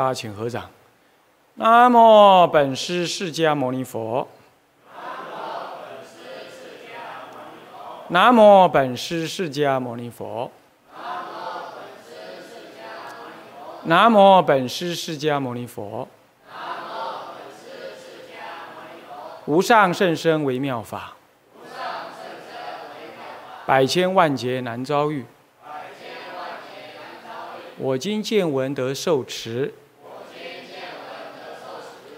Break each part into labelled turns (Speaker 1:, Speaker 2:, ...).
Speaker 1: 大家请合掌。南无本师释迦牟尼佛。南无本师释迦牟尼佛。南无本师释迦牟尼佛。无上甚深微妙法。百千万劫难遭遇。我今见闻得受持。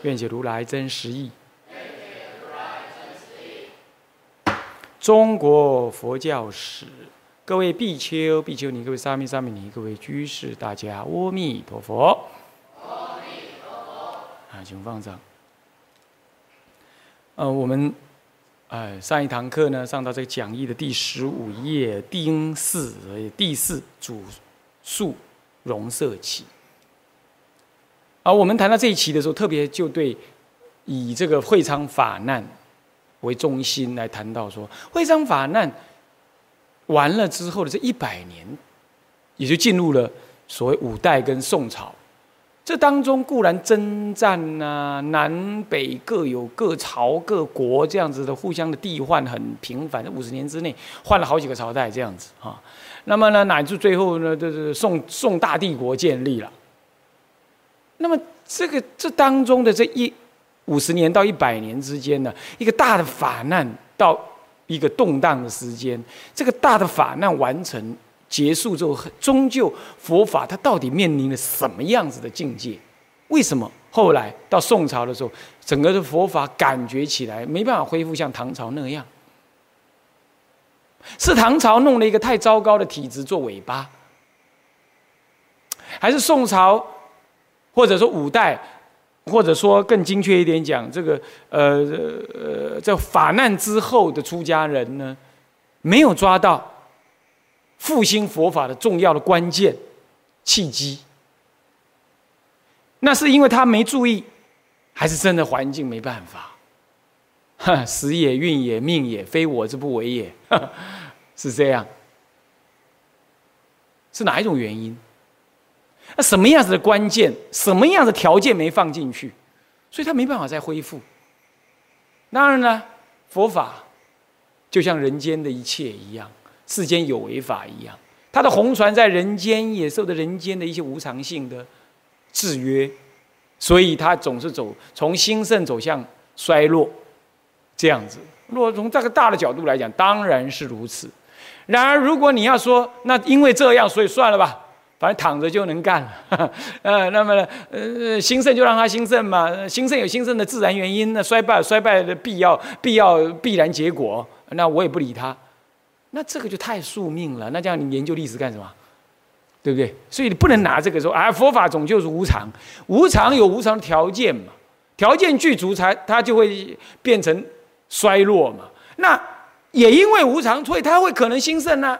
Speaker 1: 愿解如来真实义。中国佛教史，各位比丘、比丘尼，各位沙弥、沙弥尼，各位居士，大家阿弥陀佛。阿弥陀佛。啊，请放掌。呃，我们，呃，上一堂课呢，上到这个讲义的第十五页，丁四，第四主述容色起。而我们谈到这一期的时候，特别就对以这个会昌法难为中心来谈到说，会昌法难完了之后的这一百年，也就进入了所谓五代跟宋朝。这当中固然征战呐，南北各有各朝各国这样子的互相的替换很频繁，五十年之内换了好几个朝代这样子啊。那么呢，乃至最后呢，就是宋宋大帝国建立了。那么这个这当中的这一五十年到一百年之间呢，一个大的法难到一个动荡的时间，这个大的法难完成。结束之后，终究佛法它到底面临了什么样子的境界？为什么后来到宋朝的时候，整个的佛法感觉起来没办法恢复像唐朝那样？是唐朝弄了一个太糟糕的体制做尾巴，还是宋朝，或者说五代，或者说更精确一点讲，这个呃呃，在法难之后的出家人呢，没有抓到？复兴佛法的重要的关键契机，那是因为他没注意，还是真的环境没办法？哈，时也，运也，命也，非我之不为也，是这样。是哪一种原因？那什么样子的关键？什么样的条件没放进去？所以他没办法再恢复。当然呢，佛法就像人间的一切一样。世间有为法一样，它的红船在人间也受着人间的一些无常性的制约，所以它总是走从兴盛走向衰落，这样子。如果从这个大的角度来讲，当然是如此。然而，如果你要说那因为这样，所以算了吧，反正躺着就能干了。呃，那么呃，兴盛就让它兴盛嘛，兴盛有兴盛的自然原因，那衰败衰败的必要必要必然结果，那我也不理他。那这个就太宿命了。那这样你研究历史干什么？对不对？所以你不能拿这个说啊，佛法总就是无常，无常有无常的条件嘛，条件具足才它就会变成衰落嘛。那也因为无常，所以它会可能兴盛呢，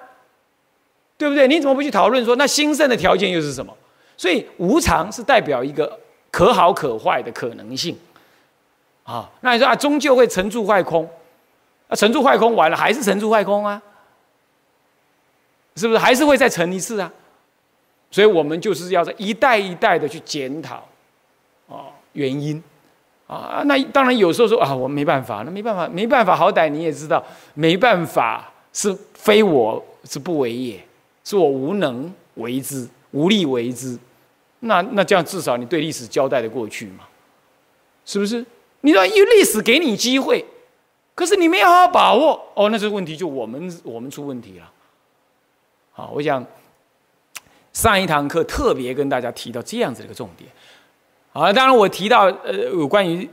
Speaker 1: 对不对？你怎么不去讨论说那兴盛的条件又是什么？所以无常是代表一个可好可坏的可能性啊。那你说啊，终究会成住坏空，啊，成住坏空完了还是成住坏空啊？是不是还是会再沉一次啊？所以我们就是要在一代一代的去检讨，啊，原因，啊，那当然有时候说啊，我没办法，那没办法，没办法，好歹你也知道，没办法是非我是不为也，是我无能为之，无力为之，那那这样至少你对历史交代的过去嘛？是不是？你说因为历史给你机会，可是你没有好好把握，哦，那这个问题就我们我们出问题了。好，我想上一堂课特别跟大家提到这样子的一个重点。好，当然我提到呃有关于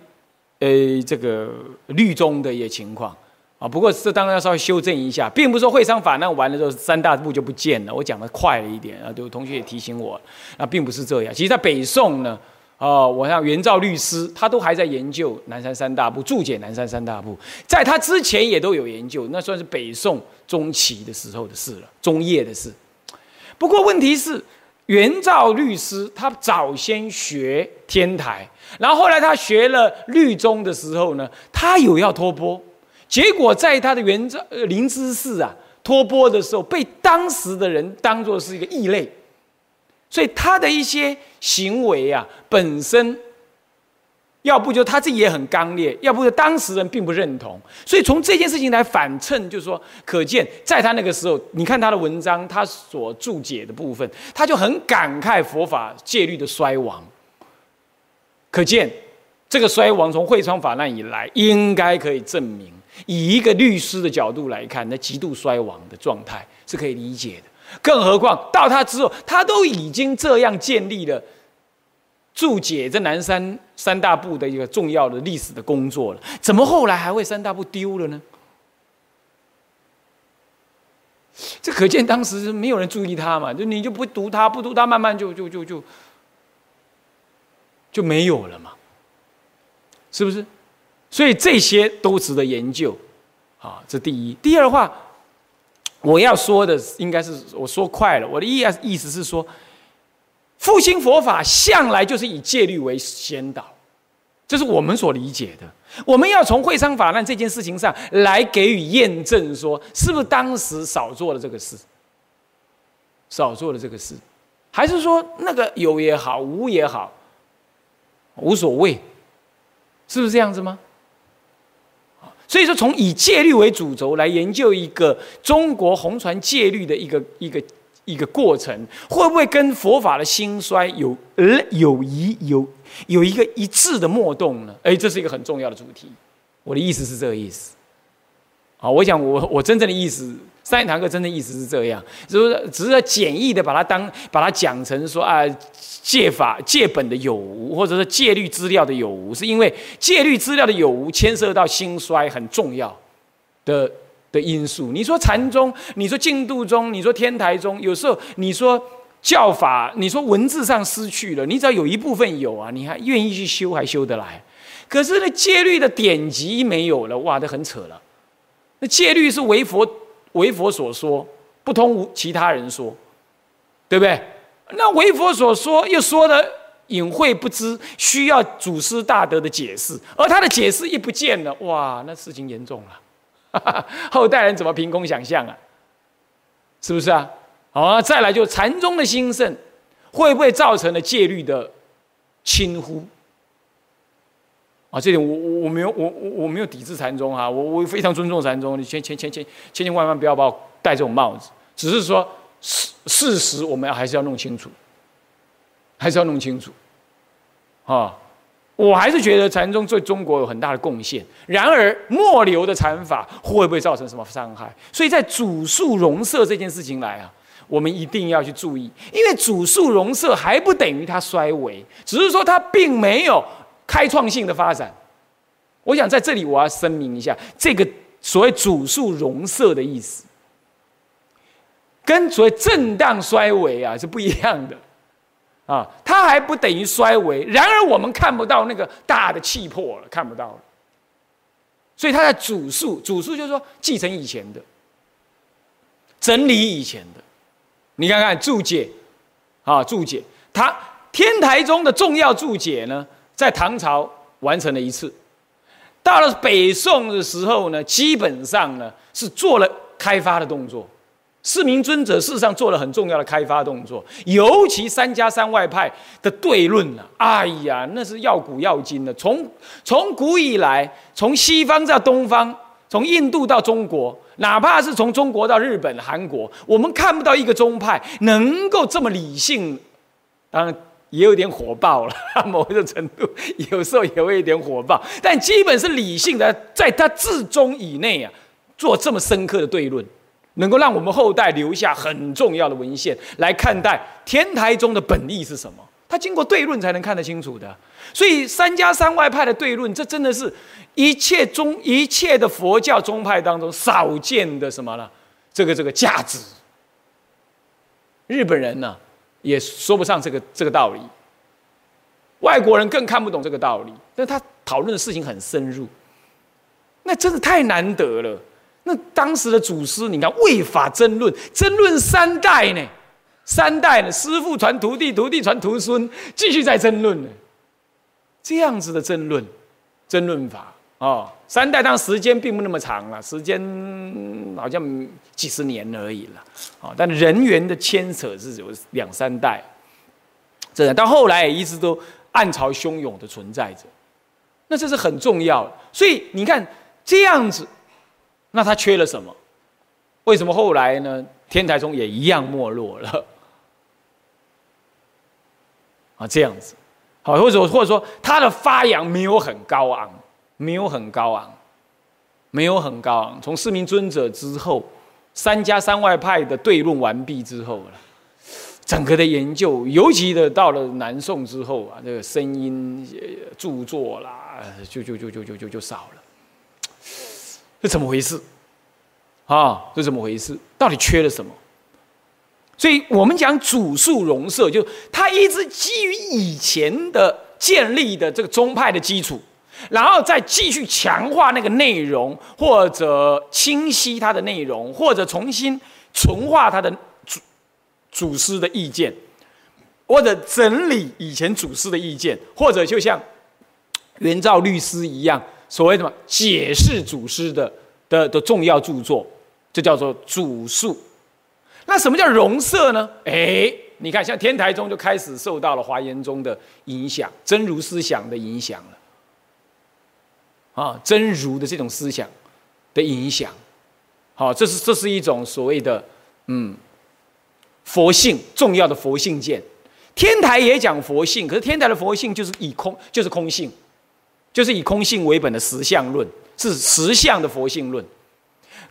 Speaker 1: 呃这个律宗的一些情况啊，不过这当然要稍微修正一下，并不是说会商法难完了之后三大部就不见了。我讲的快了一点啊，有同学也提醒我，那并不是这样。其实，在北宋呢，哦，我像元照律师，他都还在研究南山三大部，注解南山三大部，在他之前也都有研究，那算是北宋。中期的时候的事了，中叶的事。不过问题是，元照律师他早先学天台，然后后来他学了律宗的时候呢，他有要托钵，结果在他的原呃灵芝寺啊托钵的时候，被当时的人当作是一个异类，所以他的一些行为啊，本身要不就他自己也很刚烈，要不就当事人并不认同。所以从这件事情来反衬，就是说，可见在他那个时候，你看他的文章，他所注解的部分，他就很感慨佛法戒律的衰亡。可见这个衰亡从会昌法难以来，应该可以证明，以一个律师的角度来看，那极度衰亡的状态是可以理解的。更何况到他之后，他都已经这样建立了注解这南山三大部的一个重要的历史的工作了，怎么后来还会三大部丢了呢？这可见当时没有人注意他嘛，就你就不读他，不读他，慢慢就就就就就没有了嘛，是不是？所以这些都值得研究啊，这第一。第二的话。我要说的应该是我说快了，我的意意思是说，复兴佛法向来就是以戒律为先导，这是我们所理解的。我们要从会商法难这件事情上来给予验证，说是不是当时少做了这个事，少做了这个事，还是说那个有也好，无也好，无所谓，是不是这样子吗？所以说，从以戒律为主轴来研究一个中国红传戒律的一个一个一个过程，会不会跟佛法的兴衰有呃有一有有一个一致的脉动呢？哎，这是一个很重要的主题。我的意思是这个意思。好，我想我我真正的意思。三堂课真的意思是这样，就是只是简易的把它当把它讲成说啊，戒法戒本的有无，或者是戒律资料的有无，是因为戒律资料的有无牵涉到兴衰很重要的的因素。你说禅宗，你说净土宗，你说天台宗，有时候你说教法，你说文字上失去了，你只要有一部分有啊，你还愿意去修，还修得来。可是呢，戒律的典籍没有了，哇，这很扯了。那戒律是为佛。为佛所说，不通无其他人说，对不对？那为佛所说又说的隐晦不知，需要祖师大德的解释，而他的解释一不见了，哇，那事情严重了，后代人怎么凭空想象啊？是不是啊？好啊，再来就禅宗的兴盛，会不会造成了戒律的轻忽？啊，这点我我我没有我我我没有抵制禅宗哈，我我非常尊重禅宗，你千千千千千千万万不要把我戴这种帽子。只是说事事实，我们还是要弄清楚，还是要弄清楚。啊，我还是觉得禅宗对中国有很大的贡献。然而末流的禅法会不会造成什么伤害？所以在主述容色这件事情来啊，我们一定要去注意，因为主述容色还不等于它衰微，只是说它并没有。开创性的发展，我想在这里我要声明一下，这个所谓主数容色的意思，跟所谓震荡衰微啊是不一样的，啊，它还不等于衰微，然而我们看不到那个大的气魄了，看不到了，所以它在主数，主数就是说继承以前的，整理以前的，你看看注解，啊，注解，它天台中的重要注解呢？在唐朝完成了一次，到了北宋的时候呢，基本上呢是做了开发的动作。四明尊者事实上做了很重要的开发动作，尤其三家三外派的对论啊，哎呀，那是要古要今的。从从古以来，从西方到东方，从印度到中国，哪怕是从中国到日本、韩国，我们看不到一个宗派能够这么理性。当然。也有点火爆了，某一种程度，有时候也会有点火爆，但基本是理性的，在他至中以内啊，做这么深刻的对论，能够让我们后代留下很重要的文献来看待天台宗的本意是什么。他经过对论才能看得清楚的，所以三家三外派的对论，这真的是一切宗一切的佛教宗派当中少见的什么呢？这个这个价值。日本人呢？也说不上这个这个道理，外国人更看不懂这个道理。但他讨论的事情很深入，那真的太难得了。那当时的祖师，你看为法争论，争论三代呢，三代呢，师傅传徒弟，徒弟传徒孙，继续在争论呢。这样子的争论，争论法哦，三代当然时间并不那么长了，时间好像几十年而已了。啊，但人员的牵扯是有两三代，这样到后来一直都暗潮汹涌的存在着。那这是很重要的，所以你看这样子，那他缺了什么？为什么后来呢？天台宗也一样没落了 啊？这样子，好，或者或者说他的发扬没有很高昂，没有很高昂，没有很高昂。从四明尊者之后，三家三外派的对论完毕之后。整个的研究，尤其的到了南宋之后啊，这个声音著作啦，就就就就就就就少了，是怎么回事？啊，是怎么回事？到底缺了什么？所以我们讲主述容色，就他一直基于以前的建立的这个宗派的基础，然后再继续强化那个内容，或者清晰它的内容，或者重新纯化它的。祖祖师的意见，或者整理以前祖师的意见，或者就像元照律师一样，所谓什么解释祖师的的的重要著作，这叫做祖述。那什么叫容色呢？哎，你看，像天台宗就开始受到了华严宗的影响，真如思想的影响了。啊，真如的这种思想的影响，好，这是这是一种所谓的嗯。佛性重要的佛性见，天台也讲佛性，可是天台的佛性就是以空，就是空性，就是以空性为本的实相论，是实相的佛性论。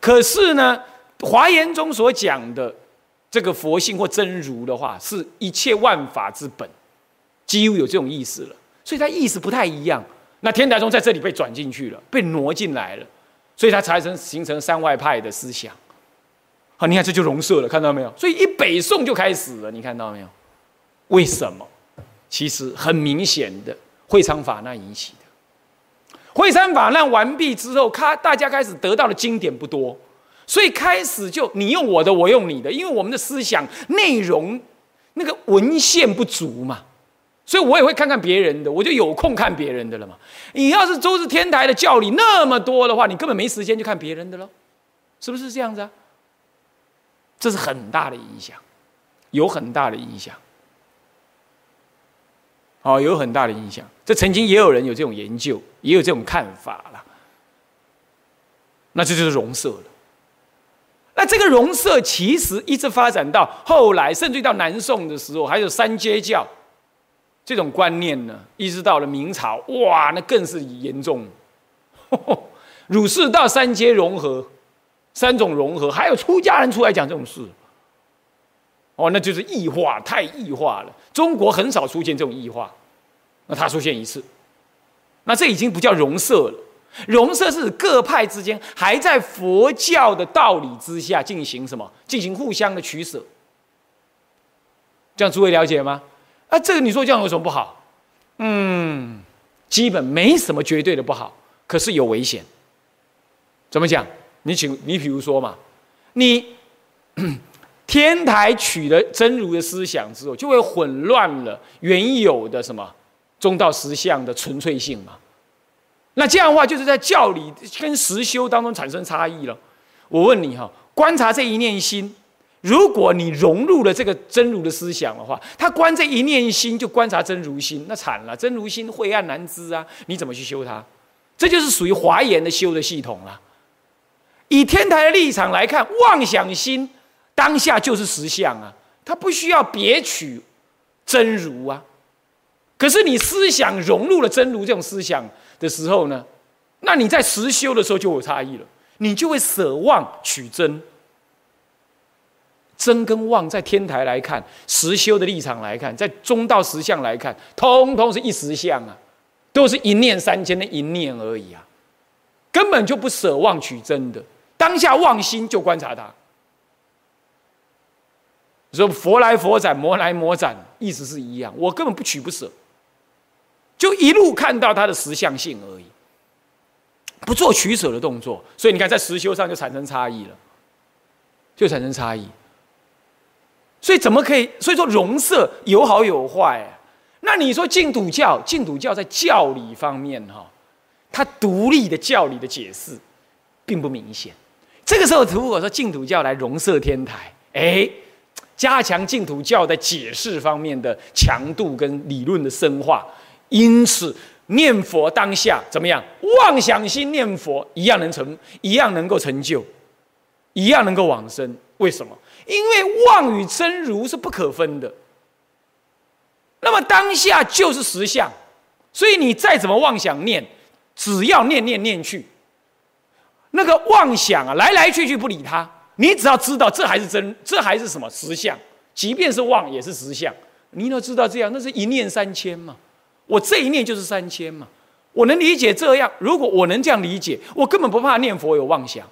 Speaker 1: 可是呢，华严中所讲的这个佛性或真如的话，是一切万法之本，几乎有这种意思了。所以它意思不太一样。那天台宗在这里被转进去了，被挪进来了，所以它才成形成三外派的思想。好，你看这就融色了，看到没有？所以一北宋就开始了，你看到没有？为什么？其实很明显的，会昌法难引起的。会昌法难完毕之后，他大家开始得到的经典不多，所以开始就你用我的，我用你的，因为我们的思想内容那个文献不足嘛，所以我也会看看别人的，我就有空看别人的了嘛。你要是周日天台的教理那么多的话，你根本没时间去看别人的喽，是不是这样子啊？这是很大的影响，有很大的影响，哦，有很大的影响。这曾经也有人有这种研究，也有这种看法了。那这就是容色了。那这个容色其实一直发展到后来，甚至到南宋的时候，还有三阶教这种观念呢。一直到了明朝，哇，那更是严重。儒释道三阶融合。三种融合，还有出家人出来讲这种事，哦，那就是异化，太异化了。中国很少出现这种异化，那它出现一次，那这已经不叫融色了。融色是各派之间还在佛教的道理之下进行什么？进行互相的取舍。这样诸位了解吗？啊，这个你说这样有什么不好？嗯，基本没什么绝对的不好，可是有危险。怎么讲？你请你比如说嘛，你 天台取了真如的思想之后，就会混乱了原有的什么中道实相的纯粹性嘛？那这样的话，就是在教理跟实修当中产生差异了。我问你哈，观察这一念心，如果你融入了这个真如的思想的话，他观这一念心就观察真如心，那惨了，真如心晦暗难知啊！你怎么去修它？这就是属于华严的修的系统了。以天台的立场来看，妄想心当下就是实相啊，它不需要别取真如啊。可是你思想融入了真如这种思想的时候呢，那你在实修的时候就有差异了，你就会舍妄取真。真跟妄在天台来看，实修的立场来看，在中道实相来看，通通是一实相啊，都是一念三千的一念而已啊，根本就不舍妄取真的。当下妄心就观察它，说佛来佛斩，魔来魔斩，意思是一样。我根本不取不舍，就一路看到他的实相性而已，不做取舍的动作。所以你看，在实修上就产生差异了，就产生差异。所以怎么可以？所以说容色有好有坏。那你说净土教，净土教在教理方面哈，它独立的教理的解释并不明显。这个时候，如果说净土教来融摄天台，哎，加强净土教的解释方面的强度跟理论的深化。因此，念佛当下怎么样？妄想心念佛一样能成，一样能够成就，一样能够往生。为什么？因为妄与真如是不可分的。那么当下就是实相，所以你再怎么妄想念，只要念念念去，那个妄想啊来来去去不理它，你只要知道这还是真，这还是什么实相，即便是妄也是实相。你要知道这样，那是一念三千嘛。我这一念就是三千嘛，我能理解这样。如果我能这样理解，我根本不怕念佛有妄想。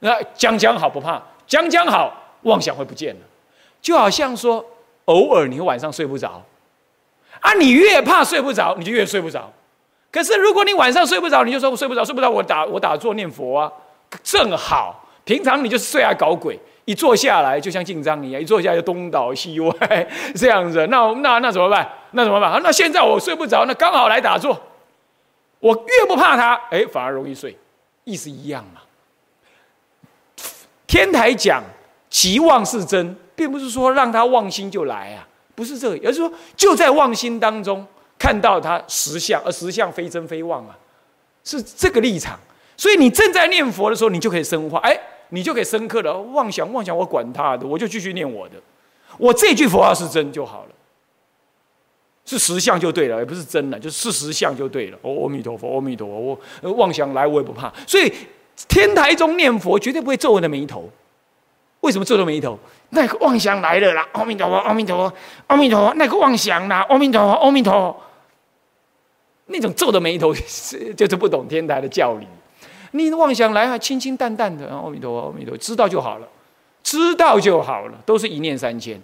Speaker 1: 那讲讲好不怕，讲讲好妄想会不见了。就好像说，偶尔你晚上睡不着，啊，你越怕睡不着，你就越睡不着。可是如果你晚上睡不着，你就说我睡不着，睡不着，我打我打坐念佛啊，正好。平常你就是睡爱搞鬼。一坐下来就像进章一样，一坐下就东倒西歪 这样子，那那那怎么办？那怎么办？那现在我睡不着，那刚好来打坐。我越不怕他，哎，反而容易睡，意思一样嘛。天台讲其妄是真，并不是说让他妄心就来啊，不是这个，而是说就在妄心当中看到他实相，而实相非真非妄啊，是这个立场。所以你正在念佛的时候，你就可以深化，哎。你就可以深刻的妄想妄想，我管他的，我就继续念我的。我这句佛号是真就好了，是实相就对了，也不是真了，就是实相就对了。哦，阿弥陀佛，阿弥陀佛，我妄想来我也不怕。所以天台中念佛绝对不会皱我的眉头。为什么皱着眉头？那个妄想来了啦！阿弥陀佛，阿弥陀佛，阿弥陀佛，那个妄想啦！阿弥陀佛，阿弥陀佛，那种皱着眉头就是不懂天台的教理。你妄想来啊，清清淡淡的，阿弥陀佛，阿弥陀佛，知道就好了，知道就好了，都是一念三千，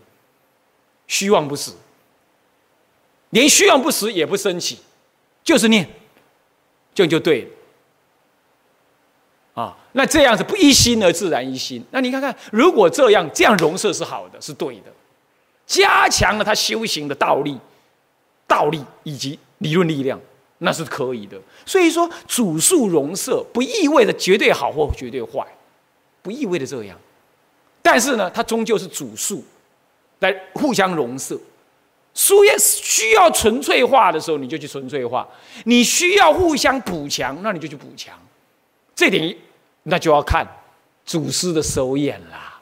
Speaker 1: 虚妄不死，连虚妄不死也不升起，就是念，这样就对了。那这样子不一心而自然一心，那你看看，如果这样这样融色是好的，是对的，加强了他修行的道力、道力以及理论力量。那是可以的，所以说主数融色不意味着绝对好或绝对坏，不意味着这样。但是呢，它终究是主数来互相融色。书业需要纯粹化的时候，你就去纯粹化；你需要互相补强，那你就去补强。这点那就要看祖师的手眼啦。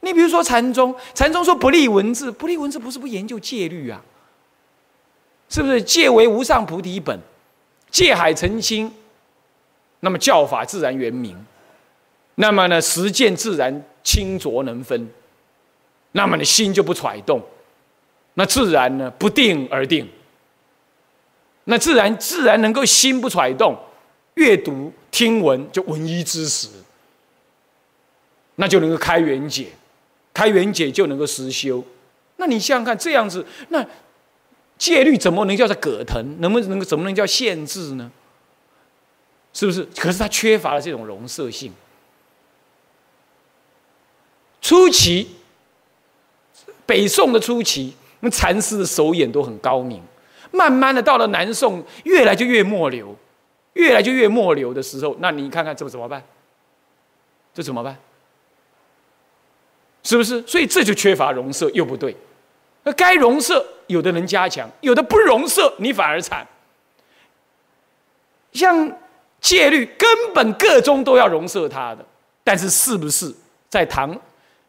Speaker 1: 你比如说禅宗，禅宗说不立文字，不立文字不是不研究戒律啊。是不是戒为无上菩提本，戒海澄清，那么教法自然圆明，那么呢实践自然清浊能分，那么你心就不揣动，那自然呢不定而定，那自然自然能够心不揣动，阅读听闻就闻一知识，那就能够开圆解，开圆解就能够实修，那你想想看这样子那。戒律怎么能叫做葛藤？能不能怎么能叫限制呢？是不是？可是它缺乏了这种容色性。初期，北宋的初期，那禅师的手眼都很高明。慢慢的到了南宋，越来就越末流，越来就越末流的时候，那你看看这怎么办？这怎么办？是不是？所以这就缺乏容色，又不对。那该容色，有的能加强，有的不容色，你反而惨。像戒律，根本各宗都要容色他的，但是是不是在唐、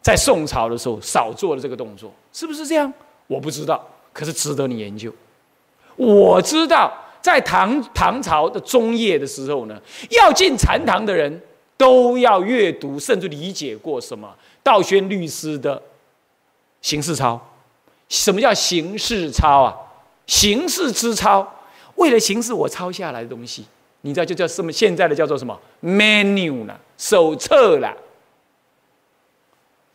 Speaker 1: 在宋朝的时候少做了这个动作？是不是这样？我不知道，可是值得你研究。我知道，在唐唐朝的中叶的时候呢，要进禅堂的人都要阅读，甚至理解过什么道宣律师的形式操。什么叫形式抄啊？形式之抄，为了形式我抄下来的东西，你知道就叫什么？现在的叫做什么？menu 啦，手册啦，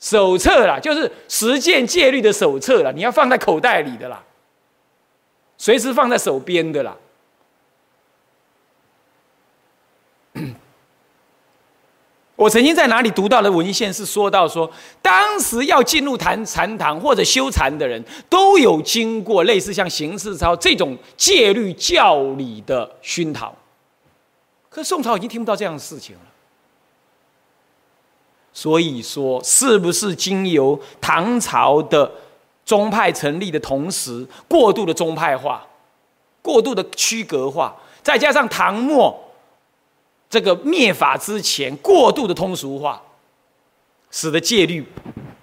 Speaker 1: 手册啦，就是实践戒律的手册了。你要放在口袋里的啦，随时放在手边的啦。我曾经在哪里读到的文献是说到说，当时要进入禅禅堂或者修禅的人都有经过类似像形式操这种戒律教理的熏陶，可宋朝已经听不到这样的事情了。所以说，是不是经由唐朝的宗派成立的同时，过度的宗派化，过度的区隔化，再加上唐末这个灭法之前过度的通俗化，使得戒律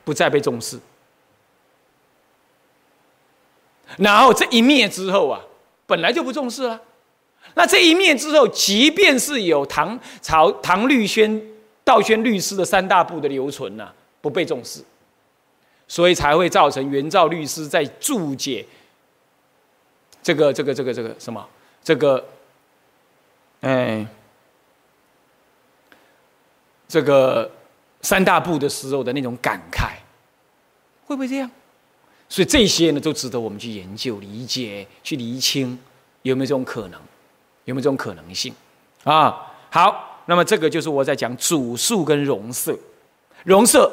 Speaker 1: 不再被重视。然后这一灭之后啊，本来就不重视了。那这一灭之后，即便是有唐朝唐律宣。道宣律师的三大部的留存呢，不被重视，所以才会造成元照律师在注解这个这个这个这个什么这个，哎，这个三大部的时候的那种感慨，会不会这样？所以这些呢，都值得我们去研究、理解、去厘清，有没有这种可能？有没有这种可能性？啊，好。那么这个就是我在讲主数跟容色，容色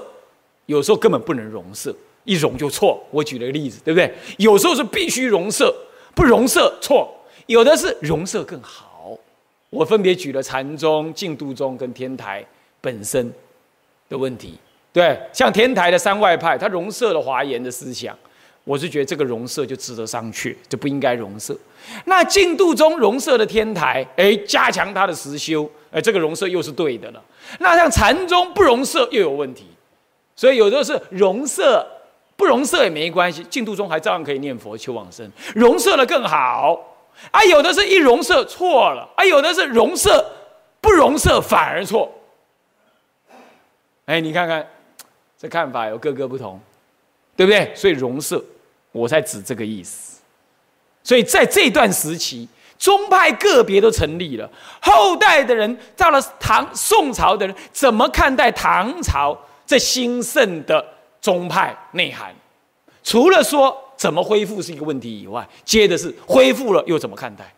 Speaker 1: 有时候根本不能容色，一容就错。我举了个例子，对不对？有时候是必须容色，不容色错。有的是容色更好。我分别举了禅宗、净土宗跟天台本身的问题。对，像天台的三外派，它容色了华严的思想。我是觉得这个容色就值得商榷，就不应该容色。那净土中容色的天台，哎，加强它的实修，哎，这个容色又是对的了。那像禅宗不容色又有问题，所以有的是容色不容色也没关系，净土中还照样可以念佛求往生，容色的更好。啊，有的是一容色错了，啊，有的是容色不容色反而错。哎，你看看这看法有各个不同，对不对？所以容色。我才指这个意思，所以在这段时期，宗派个别都成立了。后代的人到了唐宋朝的人，怎么看待唐朝这兴盛的宗派内涵？除了说怎么恢复是一个问题以外，接的是恢复了又怎么看待？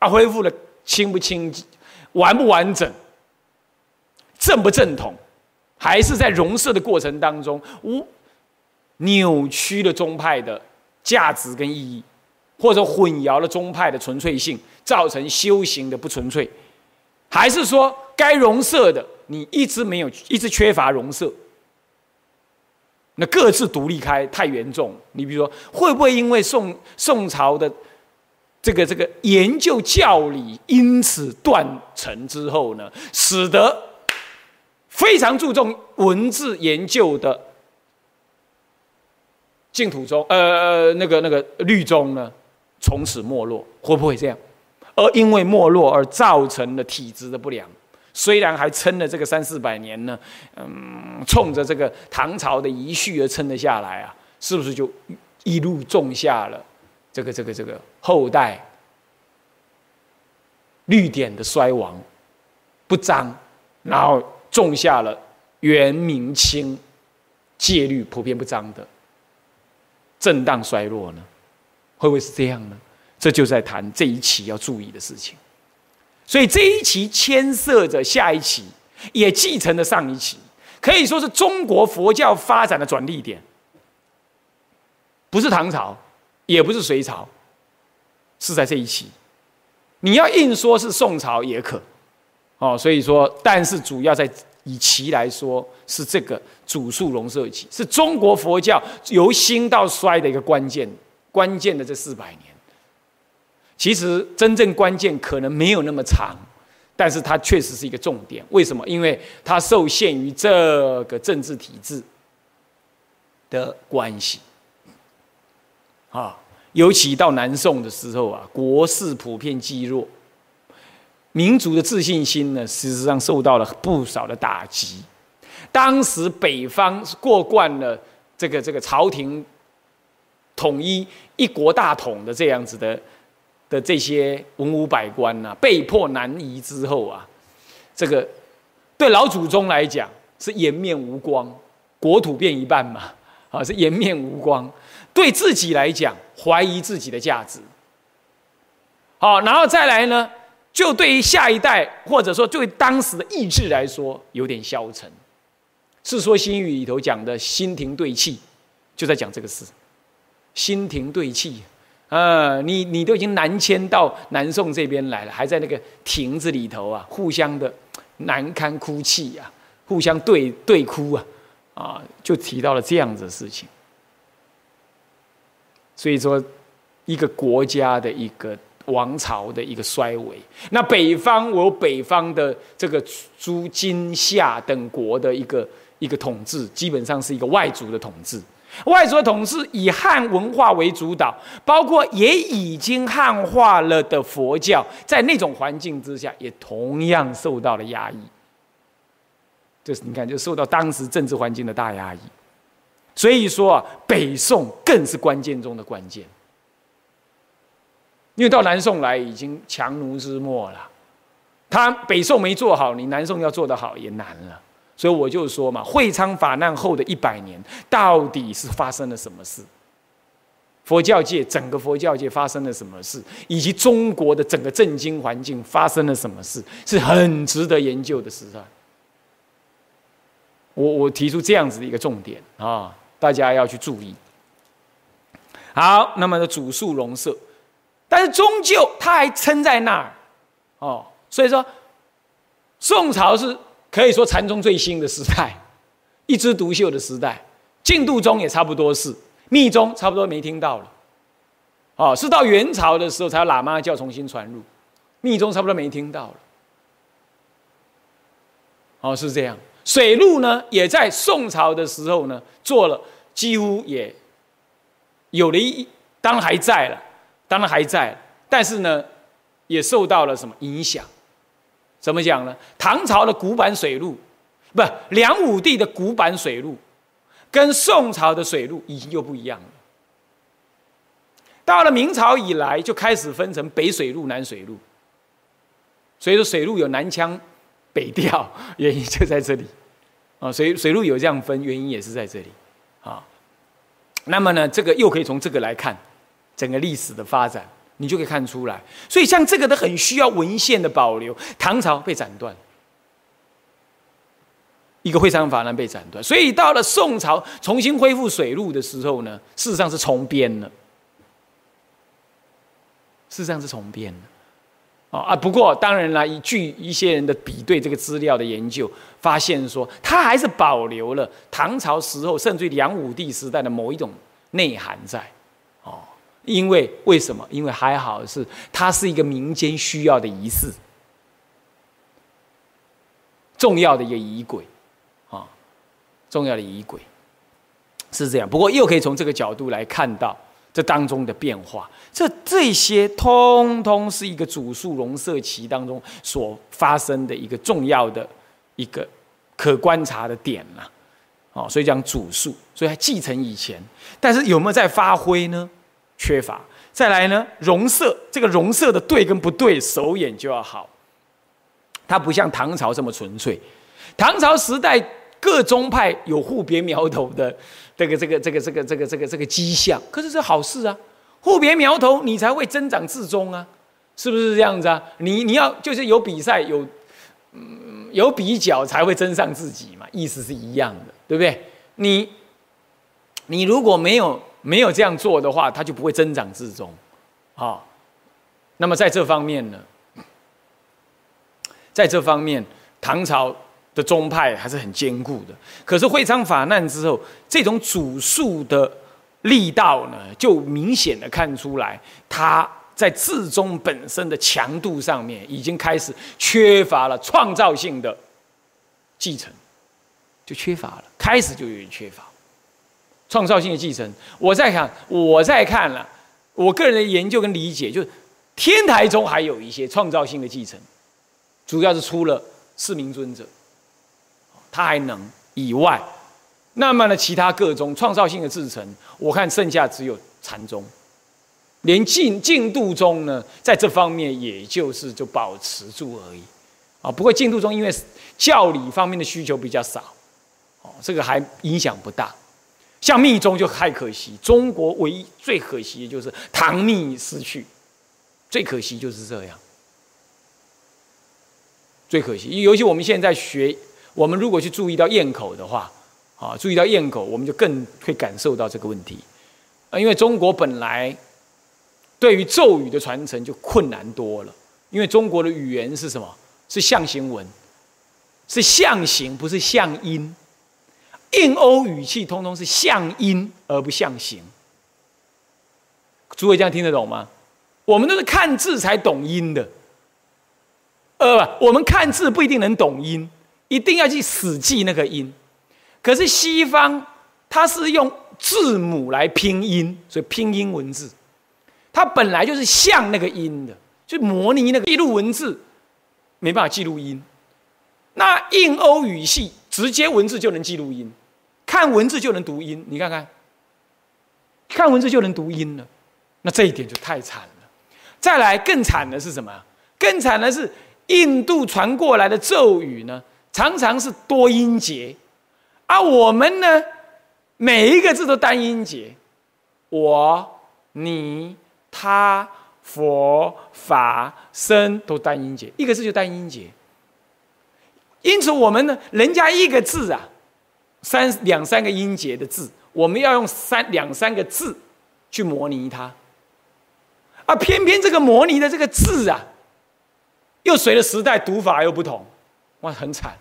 Speaker 1: 啊，恢复了清不清，完不完整，正不正统，还是在融色的过程当中无？扭曲了宗派的价值跟意义，或者混淆了宗派的纯粹性，造成修行的不纯粹，还是说该融色的你一直没有，一直缺乏融色？那各自独立开太严重。你比如说，会不会因为宋宋朝的这个这个研究教理因此断层之后呢，使得非常注重文字研究的？净土宗，呃，那个那个律宗呢，从此没落，会不会这样？而因为没落而造成了体质的不良，虽然还撑了这个三四百年呢，嗯，冲着这个唐朝的遗绪而撑得下来啊，是不是就一路种下了这个这个这个后代律典的衰亡不彰，然后种下了元明清戒律普遍不彰的？震荡衰落呢，会不会是这样呢？这就在谈这一期要注意的事情。所以这一期牵涉着下一期，也继承了上一期，可以说是中国佛教发展的转捩点。不是唐朝，也不是隋朝，是在这一期。你要硬说是宋朝也可，哦，所以说，但是主要在。以其来说，是这个主数融色期，是中国佛教由兴到衰的一个关键，关键的这四百年。其实真正关键可能没有那么长，但是它确实是一个重点。为什么？因为它受限于这个政治体制的关系。啊，尤其到南宋的时候啊，国势普遍积弱。民族的自信心呢，事实上受到了不少的打击。当时北方过惯了这个这个朝廷统一一国大统的这样子的的这些文武百官呐，被迫南移之后啊，这个对老祖宗来讲是颜面无光，国土变一半嘛，啊是颜面无光。对自己来讲，怀疑自己的价值。好，然后再来呢？就对于下一代，或者说对当时的意志来说，有点消沉。《世说新语》里头讲的“心停对气”，就在讲这个事。心停对气，啊，你你都已经南迁到南宋这边来了，还在那个亭子里头啊，互相的难堪哭泣呀，互相对对哭啊，啊，就提到了这样子的事情。所以说，一个国家的一个王朝的一个衰微，那北方有北方的这个朱、金、夏等国的一个一个统治，基本上是一个外族的统治。外族的统治以汉文化为主导，包括也已经汉化了的佛教，在那种环境之下，也同样受到了压抑。就是你看，就受到当时政治环境的大压抑。所以说啊，北宋更是关键中的关键，因为到南宋来已经强弩之末了，他北宋没做好，你南宋要做得好也难了。所以我就说嘛，会昌法难后的一百年，到底是发生了什么事？佛教界整个佛教界发生了什么事，以及中国的整个政经环境发生了什么事，是很值得研究的时代。我我提出这样子的一个重点啊。大家要去注意。好，那么的主述容色，但是终究他还撑在那儿，哦，所以说宋朝是可以说禅宗最新的时代，一枝独秀的时代。净度宗也差不多是，密宗差不多没听到了，哦，是到元朝的时候才有喇嘛教重新传入，密宗差不多没听到了，哦，是这样。水路呢，也在宋朝的时候呢，做了几乎也有了一，当然还在了，当然还在，但是呢，也受到了什么影响？怎么讲呢？唐朝的古板水路，不，梁武帝的古板水路，跟宋朝的水路已经又不一样了。到了明朝以来，就开始分成北水路、南水路，所以说水路有南腔。北调原因就在这里，啊，水水路有这样分，原因也是在这里，啊，那么呢，这个又可以从这个来看整个历史的发展，你就可以看出来。所以像这个都很需要文献的保留。唐朝被斩断，一个会昌法难被斩断，所以到了宋朝重新恢复水路的时候呢，事实上是重编了，事实上是重编了。啊啊！不过当然了，据一些人的比对这个资料的研究，发现说它还是保留了唐朝时候甚至于梁武帝时代的某一种内涵在。因为为什么？因为还好是它是一个民间需要的仪式，重要的一个仪轨，啊，重要的仪轨是这样。不过又可以从这个角度来看到。这当中的变化，这这些通通是一个主数容色期当中所发生的一个重要的一个可观察的点呐，哦，所以讲主数，所以还继承以前，但是有没有在发挥呢？缺乏。再来呢，容色这个容色的对跟不对，手眼就要好，它不像唐朝这么纯粹，唐朝时代。各宗派有互别苗头的 这个这个这个这个这个这个这个迹象，可是是好事啊！互别苗头，你才会增长自宗啊，是不是这样子啊？你你要就是有比赛有嗯有比较才会增上自己嘛，意思是一样的，对不对？你你如果没有没有这样做的话，他就不会增长自宗，啊。那么在这方面呢，在这方面，唐朝。的宗派还是很坚固的，可是会昌法难之后，这种主述的力道呢，就明显的看出来，他在自宗本身的强度上面，已经开始缺乏了创造性的继承，就缺乏了，开始就有点缺乏创造性的继承。我在看，我在看了，我个人的研究跟理解，就是天台中还有一些创造性的继承，主要是出了四明尊者。他还能以外，那么呢？其他各宗创造性的自成，我看剩下只有禅宗，连净净度宗呢，在这方面也就是就保持住而已啊。不过净度宗因为教理方面的需求比较少，哦，这个还影响不大。像密宗就太可惜，中国唯一最可惜的就是唐密失去，最可惜就是这样，最可惜。尤其我们现在学。我们如果去注意到咽口的话，啊，注意到咽口，我们就更会感受到这个问题，啊，因为中国本来对于咒语的传承就困难多了，因为中国的语言是什么？是象形文，是象形，不是象音。印欧语气通通是像音而不像形。诸位这样听得懂吗？我们都是看字才懂音的。呃，我们看字不一定能懂音，一定要去死记那个音。可是西方它是用字母来拼音，所以拼音文字，它本来就是像那个音的，就模拟那个记录文字，没办法记录音。那印欧语系直接文字就能记录音，看文字就能读音。你看看，看文字就能读音了，那这一点就太惨了。再来更惨的是什么？更惨的是。印度传过来的咒语呢，常常是多音节，而我们呢，每一个字都单音节，我、你、他、佛、法、僧都单音节，一个字就单音节。因此，我们呢，人家一个字啊，三两三个音节的字，我们要用三两三个字去模拟它，而偏偏这个模拟的这个字啊。又随着时代读法又不同，哇，很惨。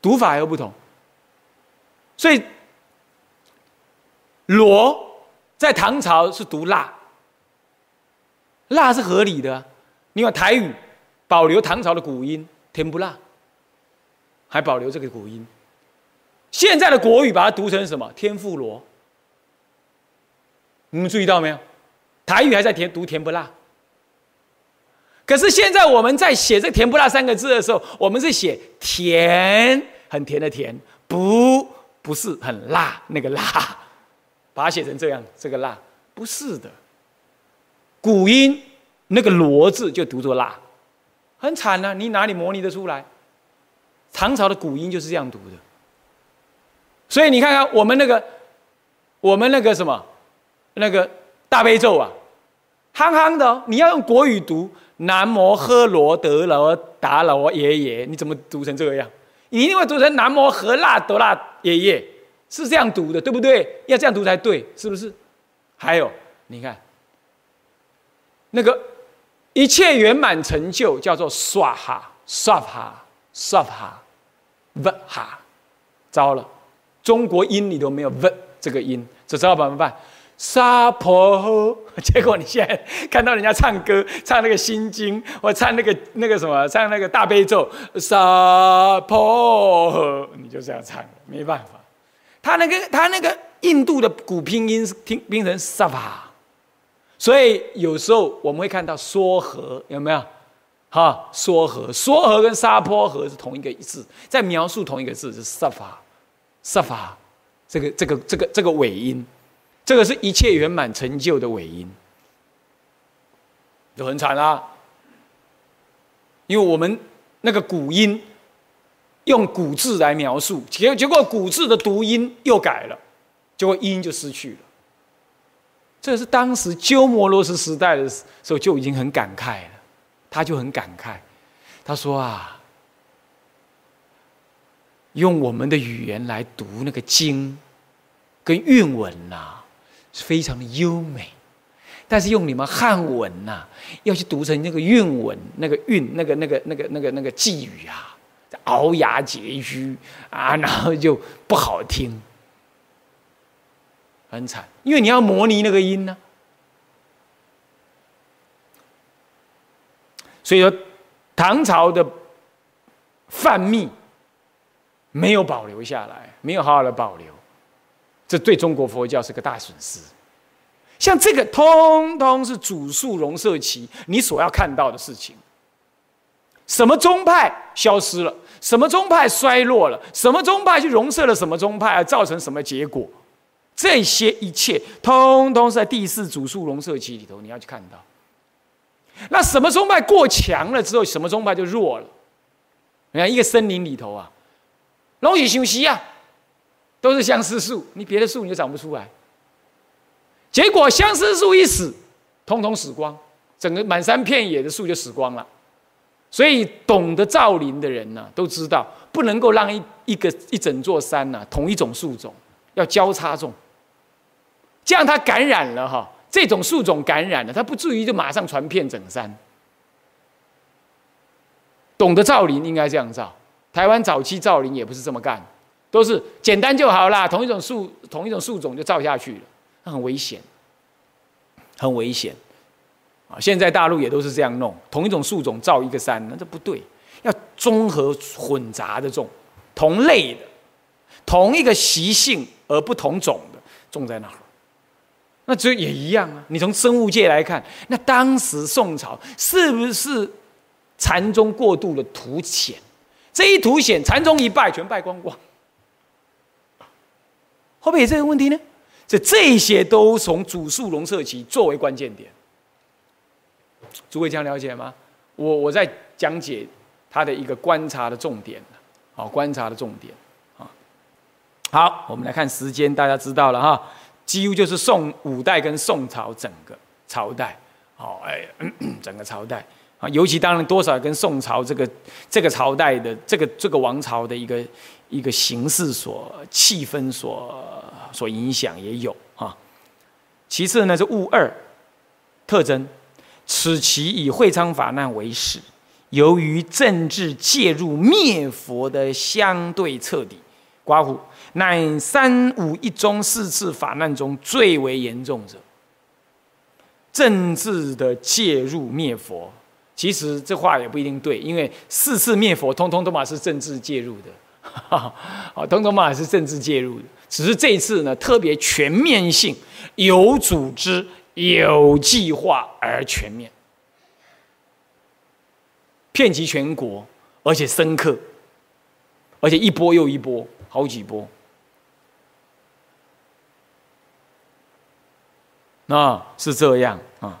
Speaker 1: 读法又不同，所以“罗”在唐朝是读“辣”，“辣”是合理的。你看台语保留唐朝的古音“甜不辣”，还保留这个古音。现在的国语把它读成什么？“天妇罗”。你们注意到没有？台语还在填读“甜不辣”。可是现在我们在写这“甜不辣”三个字的时候，我们是写“甜”，很甜的“甜”，不，不是很辣那个“辣”，把它写成这样，这个“辣”不是的。古音那个“罗”字就读作“辣”，很惨呢。你哪里模拟得出来？唐朝的古音就是这样读的。所以你看看我们那个，我们那个什么，那个大悲咒啊，憨憨的，你要用国语读。南摩诃罗德罗达罗耶耶，你怎么读成这个样？你一定会读成南摩诃那德那耶耶，是这样读的，对不对？要这样读才对，是不是？还有，你看，那个一切圆满成就叫做刷哈刷哈刷哈不哈，糟了，中国音里头没有不这个音，这知道怎么办？沙婆，结果你现在看到人家唱歌，唱那个心经，或唱那个那个什么，唱那个大悲咒，沙婆，你就这样唱，没办法。他那个他那个印度的古拼音是听拼成沙巴，所以有时候我们会看到说和有没有？哈，梭和梭和跟沙坡和是同一个字，在描述同一个字是萨法，萨法，这个这个这个这个尾音。这个是一切圆满成就的尾音，就很惨啦。因为我们那个古音用古字来描述，结结果古字的读音又改了，结果音就失去了。这是当时鸠摩罗什时代的时候就已经很感慨了，他就很感慨，他说啊，用我们的语言来读那个经跟韵文呐。是非常的优美，但是用你们汉文呐，要去读成那个韵文，那个韵，那个那个那个那个那个寄语啊，熬牙结虚啊，然后就不好听，很惨，因为你要模拟那个音呢。所以说，唐朝的范密没有保留下来，没有好好的保留。这对中国佛教是个大损失。像这个，通通是主述容色期你所要看到的事情。什么宗派消失了？什么宗派衰落了？什么宗派去容色了什么宗派，而造成什么结果？这些一切，通通是在第四主述容色期里头，你要去看到。那什么宗派过强了之后，什么宗派就弱了？你看一个森林里头啊，龙宇休息啊。都是相思树，你别的树你就长不出来。结果相思树一死，通通死光，整个满山遍野的树就死光了。所以懂得造林的人呢，都知道不能够让一一个一整座山呢同一种树种，要交叉种。这样它感染了哈，这种树种感染了，它不至于就马上传遍整山。懂得造林应该这样造。台湾早期造林也不是这么干，都是简单就好啦，同一种树同一种树种就造下去了，那很危险，很危险。啊，现在大陆也都是这样弄，同一种树种造一个山，那这不对，要综合混杂的种，同类的，同一个习性而不同种的种在那儿。那这也一样啊！你从生物界来看，那当时宋朝是不是禅宗过度的图显？这一图显，禅宗一败，全败光光。会不会有这个问题呢？这这些都从主述龙社期作为关键点。诸位这样了解吗？我我在讲解他的一个观察的重点，好，观察的重点啊。好，我们来看时间，大家知道了哈。几乎就是宋五代跟宋朝整个朝代，好哎，整个朝代啊，尤其当然多少跟宋朝这个这个朝代的这个这个王朝的一个一个形式所气氛所所影响也有啊。其次呢是物二特征，此其以会昌法难为始，由于政治介入灭佛的相对彻底，刮胡。乃三五一中四次法难中最为严重者，政治的介入灭佛。其实这话也不一定对，因为四次灭佛，通通都嘛是政治介入的，啊，通通嘛是政治介入的。只是这一次呢，特别全面性、有组织、有计划而全面，遍及全国，而且深刻，而且一波又一波，好几波。啊，是这样啊。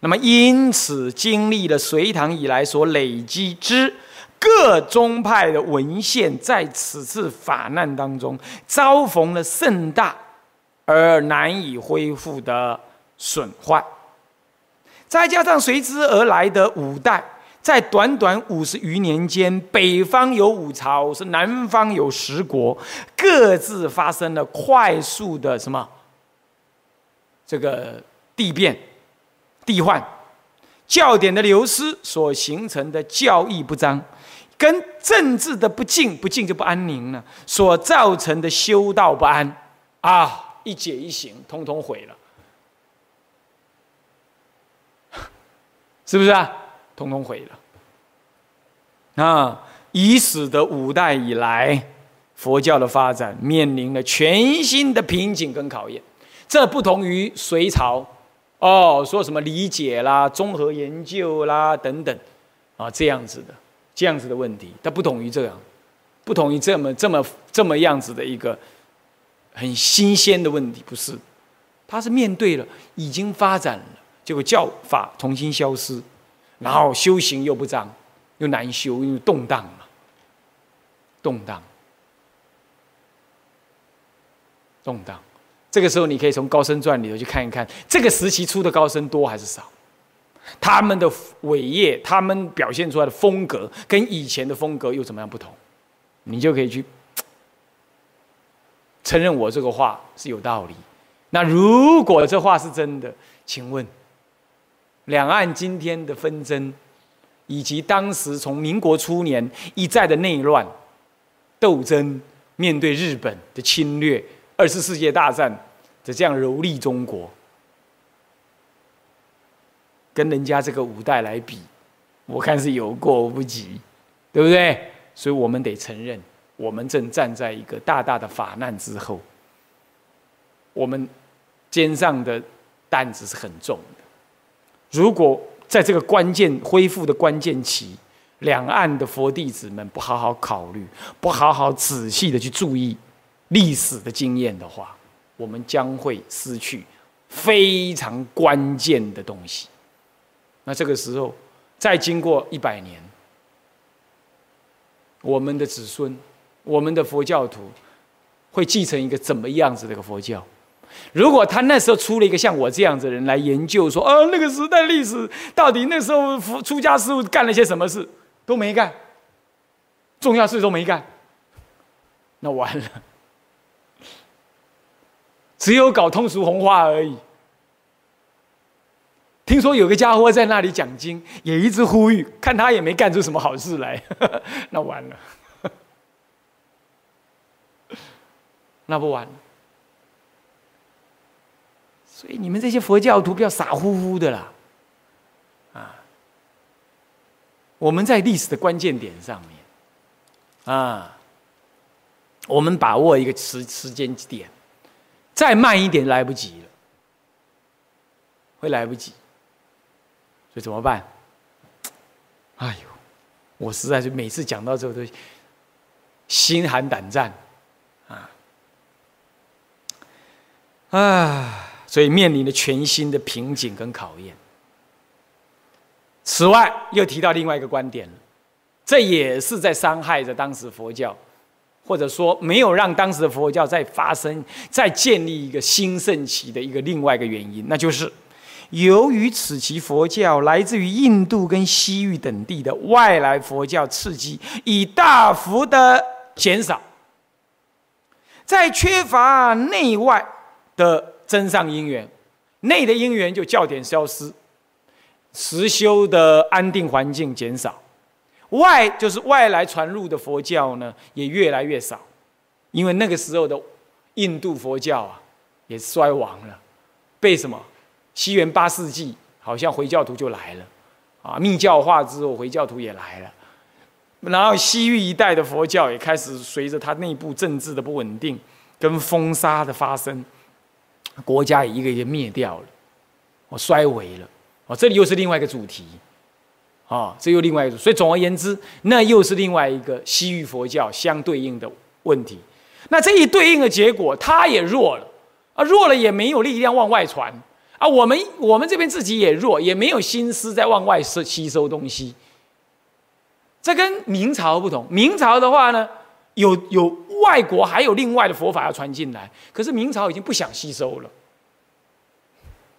Speaker 1: 那么，因此经历了隋唐以来所累积之各宗派的文献，在此次法难当中遭逢了甚大而难以恢复的损坏，再加上随之而来的五代，在短短五十余年间，北方有五朝，是南方有十国，各自发生了快速的什么？这个地变、地换、教典的流失所形成的教义不彰，跟政治的不敬、不敬就不安宁了，所造成的修道不安啊，一解一行，通通毁了，是不是啊？通通毁了啊，已使得五代以来佛教的发展面临了全新的瓶颈跟考验。这不同于隋朝，哦，说什么理解啦、综合研究啦等等，啊，这样子的，这样子的问题，它不同于这样，不同于这么这么这么样子的一个很新鲜的问题，不是，它是面对了已经发展了，结果教法重新消失，然后修行又不彰，又难修，因为动荡嘛，动荡，动荡。这个时候，你可以从高僧传里头去看一看，这个时期出的高僧多还是少？他们的伟业，他们表现出来的风格，跟以前的风格又怎么样不同？你就可以去承认我这个话是有道理。那如果这话是真的，请问，两岸今天的纷争，以及当时从民国初年一再的内乱斗争，面对日本的侵略。二次世界大战的这样蹂躏中国，跟人家这个五代来比，我看是有过不及，对不对？所以我们得承认，我们正站在一个大大的法难之后，我们肩上的担子是很重的。如果在这个关键恢复的关键期，两岸的佛弟子们不好好考虑，不好好仔细的去注意。历史的经验的话，我们将会失去非常关键的东西。那这个时候，再经过一百年，我们的子孙，我们的佛教徒，会继承一个怎么样子的一个佛教？如果他那时候出了一个像我这样子的人来研究，说，呃，那个时代历史到底那时候佛出家师傅干了些什么事，都没干，重要事都没干，那完了。只有搞通俗红话而已，听说有个家伙在那里讲经，也一直呼吁，看他也没干出什么好事来，那完了，那不完了。所以你们这些佛教徒不要傻乎乎的啦，啊！我们在历史的关键点上面，啊，我们把握一个时时间点，再慢一点来不及了，会来不及。所以怎么办？哎呦，我实在是每次讲到这个都心寒胆战，啊，啊！所以面临着全新的瓶颈跟考验。此外，又提到另外一个观点了，这也是在伤害着当时佛教，或者说没有让当时的佛教再发生、再建立一个兴盛期的一个另外一个原因，那就是由于此期佛教来自于印度跟西域等地的外来佛教刺激已大幅的减少，在缺乏内外的。增上因缘，内的因缘就教点消失，实修的安定环境减少，外就是外来传入的佛教呢也越来越少，因为那个时候的印度佛教啊也衰亡了，被什么？西元八世纪好像回教徒就来了，啊密教化之后回教徒也来了，然后西域一带的佛教也开始随着它内部政治的不稳定跟封杀的发生。国家也一个一个灭掉了，我衰微了，哦，这里又是另外一个主题，啊，这又另外一种，所以总而言之，那又是另外一个西域佛教相对应的问题。那这一对应的结果，它也弱了，啊，弱了也没有力量往外传，啊，我们我们这边自己也弱，也没有心思在往外吸吸收东西。这跟明朝不同，明朝的话呢？有有外国还有另外的佛法要传进来，可是明朝已经不想吸收了。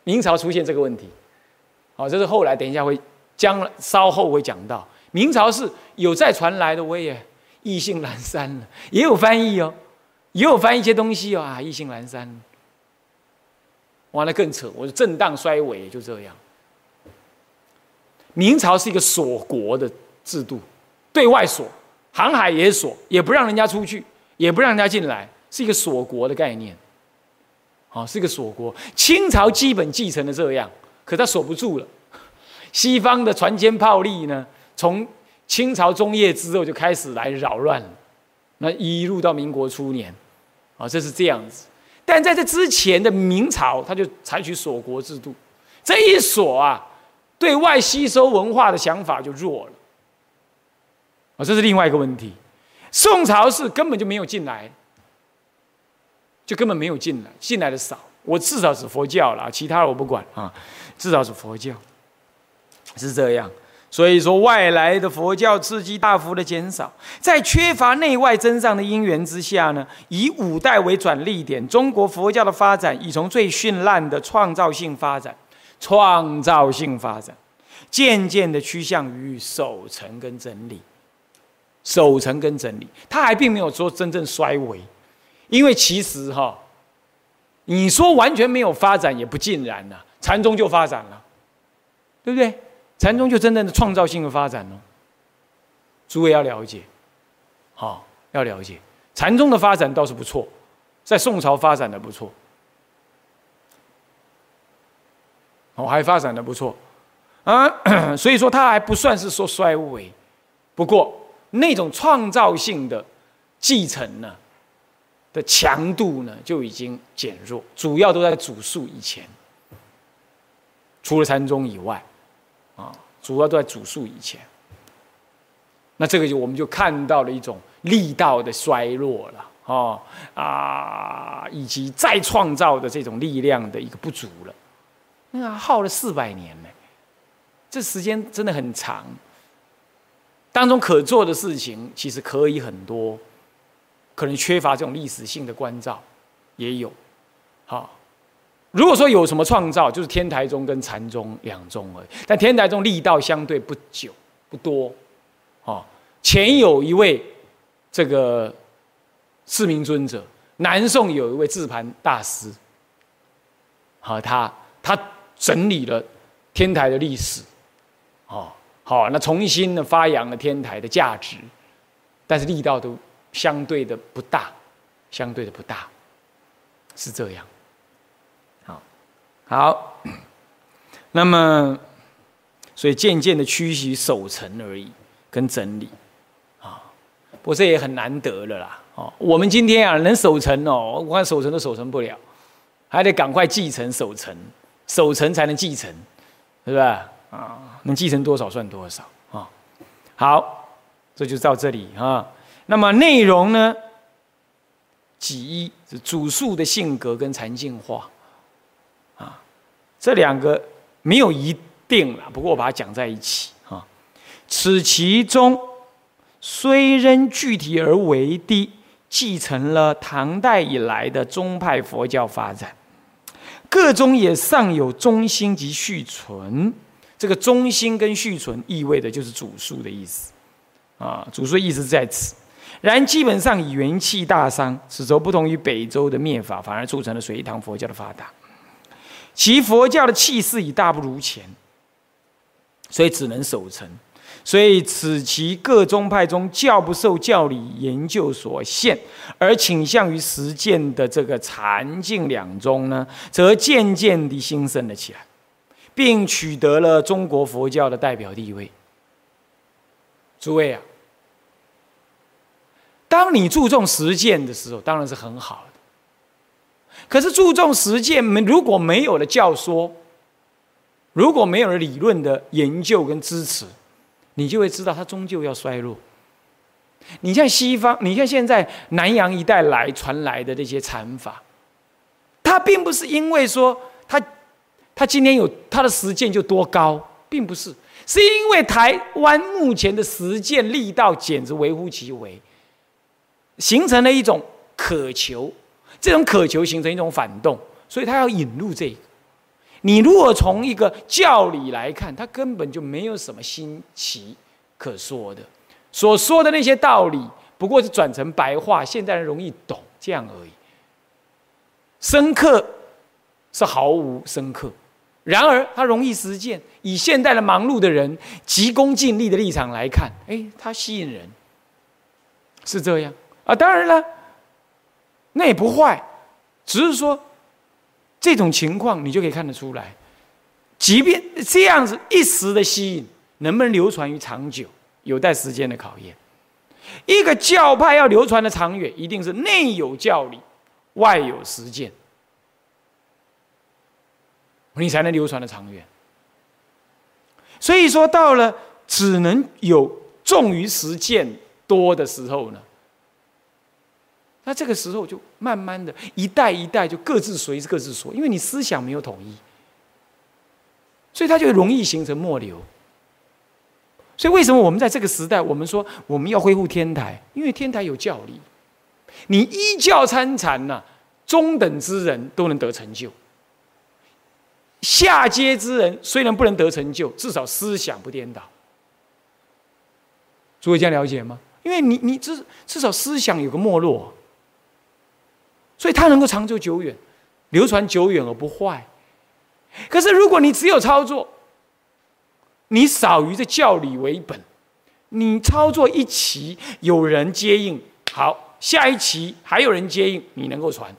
Speaker 1: 明朝出现这个问题，好，这是后来等一下会将稍后会讲到。明朝是有再传来的，我也意兴阑珊了，也有翻译哦，也有翻译一些东西哦啊，意兴阑珊。完了更扯，我说震荡衰微就这样。明朝是一个锁国的制度，对外锁。航海也锁，也不让人家出去，也不让人家进来，是一个锁国的概念。好，是一个锁国。清朝基本继承了这样，可他锁不住了。西方的船坚炮利呢，从清朝中叶之后就开始来扰乱了。那一路到民国初年，啊，这是这样子。但在这之前的明朝，他就采取锁国制度。这一锁啊，对外吸收文化的想法就弱了。啊，这是另外一个问题。宋朝是根本就没有进来，就根本没有进来，进来的少。我至少是佛教了，其他的我不管啊，至少是佛教，是这样。所以说，外来的佛教刺激大幅的减少，在缺乏内外增上的因缘之下呢，以五代为转捩点，中国佛教的发展已从最绚烂的创造性发展，创造性发展，渐渐的趋向于守成跟整理。守成跟整理，他还并没有说真正衰微，因为其实哈，你说完全没有发展也不尽然呐，禅宗就发展了，对不对？禅宗就真正的创造性的发展了，诸位要了解，好要了解，禅宗的发展倒是不错，在宋朝发展的不错，哦还发展的不错，啊，所以说他还不算是说衰微，不过。那种创造性的继承呢的强度呢就已经减弱，主要都在主数以前，除了禅宗以外，啊，主要都在主数以前。那这个就我们就看到了一种力道的衰落了，哦啊，以及再创造的这种力量的一个不足了。那耗了四百年呢，这时间真的很长。当中可做的事情其实可以很多，可能缺乏这种历史性的关照，也有。好，如果说有什么创造，就是天台宗跟禅宗两宗而已。但天台宗力道相对不久不多，哦，前有一位这个四明尊者，南宋有一位智盘大师，好，他他整理了天台的历史，哦，好，那重新的发扬了天台的价值，但是力道都相对的不大，相对的不大，是这样。好，那么，所以渐渐的趋于守成而已，跟整理，啊，不过这也很难得了啦。哦，我们今天啊，能守成哦，我看守成都守成不了，还得赶快继承守成，守成才能继承，是吧？啊，能继承多少算多少啊。好，这就到这里啊。那么内容呢？几一是主述的性格跟禅净化，这两个没有一定了，不过我把它讲在一起啊。此其中虽仍具体而为的。继承了唐代以来的宗派佛教发展，各中也尚有中心及续存。这个中心跟续存意味的就是主述的意思，啊，主述意思在此。然基本上元气大伤，此则不同于北周的灭法，反而促成了隋唐佛教的发达。其佛教的气势已大不如前，所以只能守成。所以，此其各宗派中教不受教理研究所限，而倾向于实践的这个禅净两宗呢，则渐渐地兴盛了起来，并取得了中国佛教的代表地位。诸位啊，当你注重实践的时候，当然是很好。可是注重实践没如果没有了教说，如果没有了理论的研究跟支持，你就会知道，它终究要衰落。你像西方，你像现在南洋一带来传来的这些禅法，它并不是因为说它，它今天有它的实践就多高，并不是，是因为台湾目前的实践力道简直微乎其微，形成了一种渴求，这种渴求形成一种反动，所以他要引入这个。你如果从一个教理来看，它根本就没有什么新奇可说的，所说的那些道理不过是转成白话，现代人容易懂这样而已。深刻是毫无深刻，然而它容易实践。以现代的忙碌的人急功近利的立场来看，哎，它吸引人，是这样啊。当然了，那也不坏，只是说。这种情况你就可以看得出来，即便这样子一时的吸引，能不能流传于长久，有待时间的考验。一个教派要流传的长远，一定是内有教理，外有实践，你才能流传的长远。所以说，到了只能有重于实践多的时候呢？那这个时候就慢慢的一代一代就各自随各自说，因为你思想没有统一，所以它就容易形成末流。所以为什么我们在这个时代，我们说我们要恢复天台？因为天台有教理，你依教参禅呐，中等之人都能得成就，下阶之人虽然不能得成就，至少思想不颠倒。诸位这样了解吗？因为你你至至少思想有个没落。所以它能够长久久远，流传久远而不坏。可是如果你只有操作，你少于这教理为本，你操作一期有人接应，好，下一期还有人接应，你能够传。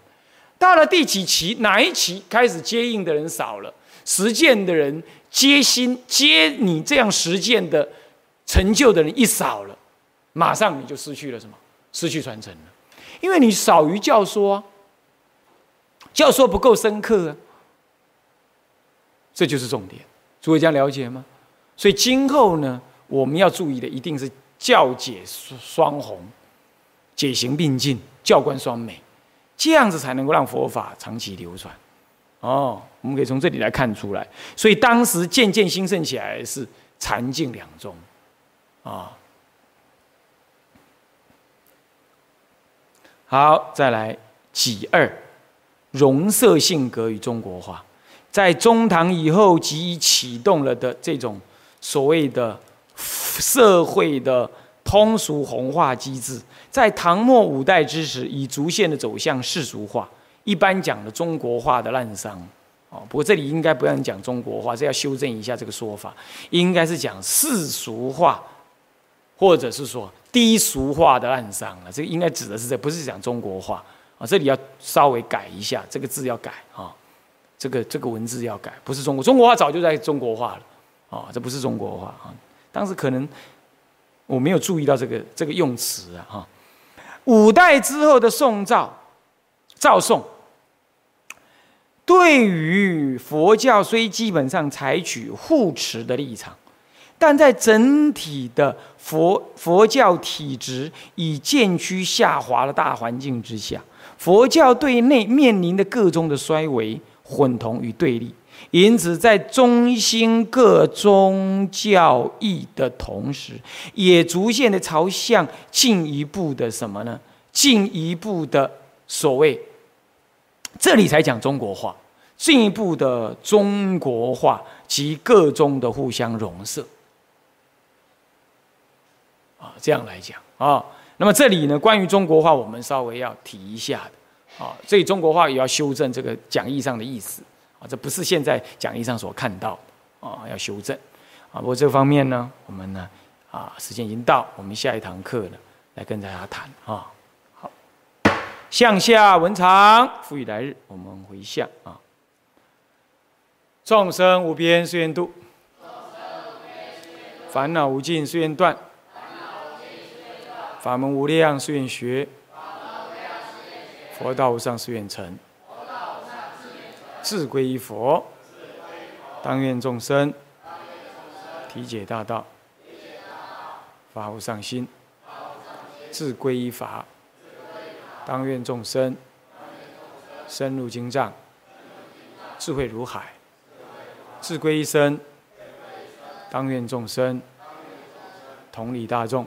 Speaker 1: 到了第几期，哪一期开始接应的人少了，实践的人接心接你这样实践的成就的人一少了，马上你就失去了什么？失去传承了，因为你少于教说。教说不够深刻啊，这就是重点。诸位这样了解吗？所以今后呢，我们要注意的一定是教解双红，解行并进，教观双美，这样子才能够让佛法长期流传。哦，我们可以从这里来看出来。所以当时渐渐兴盛起来是禅净两宗，啊。好，再来己二。容色性格与中国化，在中唐以后即已启动了的这种所谓的社会的通俗红化机制，在唐末五代之时已逐渐的走向世俗化，一般讲的中国化的滥觞，哦，不过这里应该不让讲中国话，这要修正一下这个说法，应该是讲世俗化，或者是说低俗化的暗伤了。这个应该指的是这，不是讲中国话啊。这里要稍微改一下，这个字要改啊，这个这个文字要改，不是中国中国话早就在中国化了啊，这不是中国话啊。当时可能我没有注意到这个这个用词啊哈。五代之后的宋赵，赵宋。对于佛教虽基本上采取护持的立场，但在整体的佛佛教体制已渐趋下滑的大环境之下，佛教对内面临的各种的衰微、混同与对立，因此在中心各宗教义的同时，也逐渐的朝向进一步的什么呢？进一步的所谓，这里才讲中国话。进一步的中国化及各宗的互相融合，啊，这样来讲啊，那么这里呢，关于中国话，我们稍微要提一下的啊，所以中国话也要修正这个讲义上的意思啊，这不是现在讲义上所看到的啊，要修正啊。不过这方面呢，我们呢啊，时间已经到，我们下一堂课呢，来跟大家谈啊。好，向下文长，赋予来日，我们回向啊。众生无边誓愿度，烦恼无尽誓愿断，法门无量誓愿学，佛道无上誓愿成。志归一佛，当愿众生体解大道，发无上心。志归一法，当愿众生深入经藏，智慧如海。志归一生，当愿众生同理大众，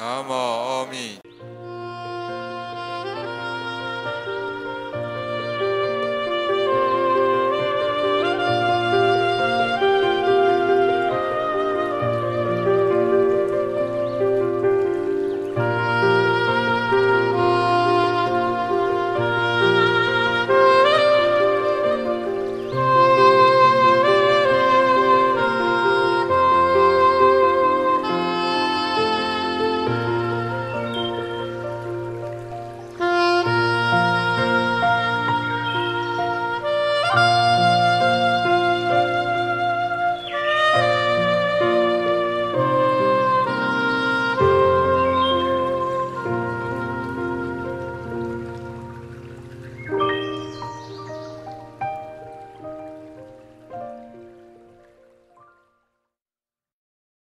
Speaker 2: 南无阿弥。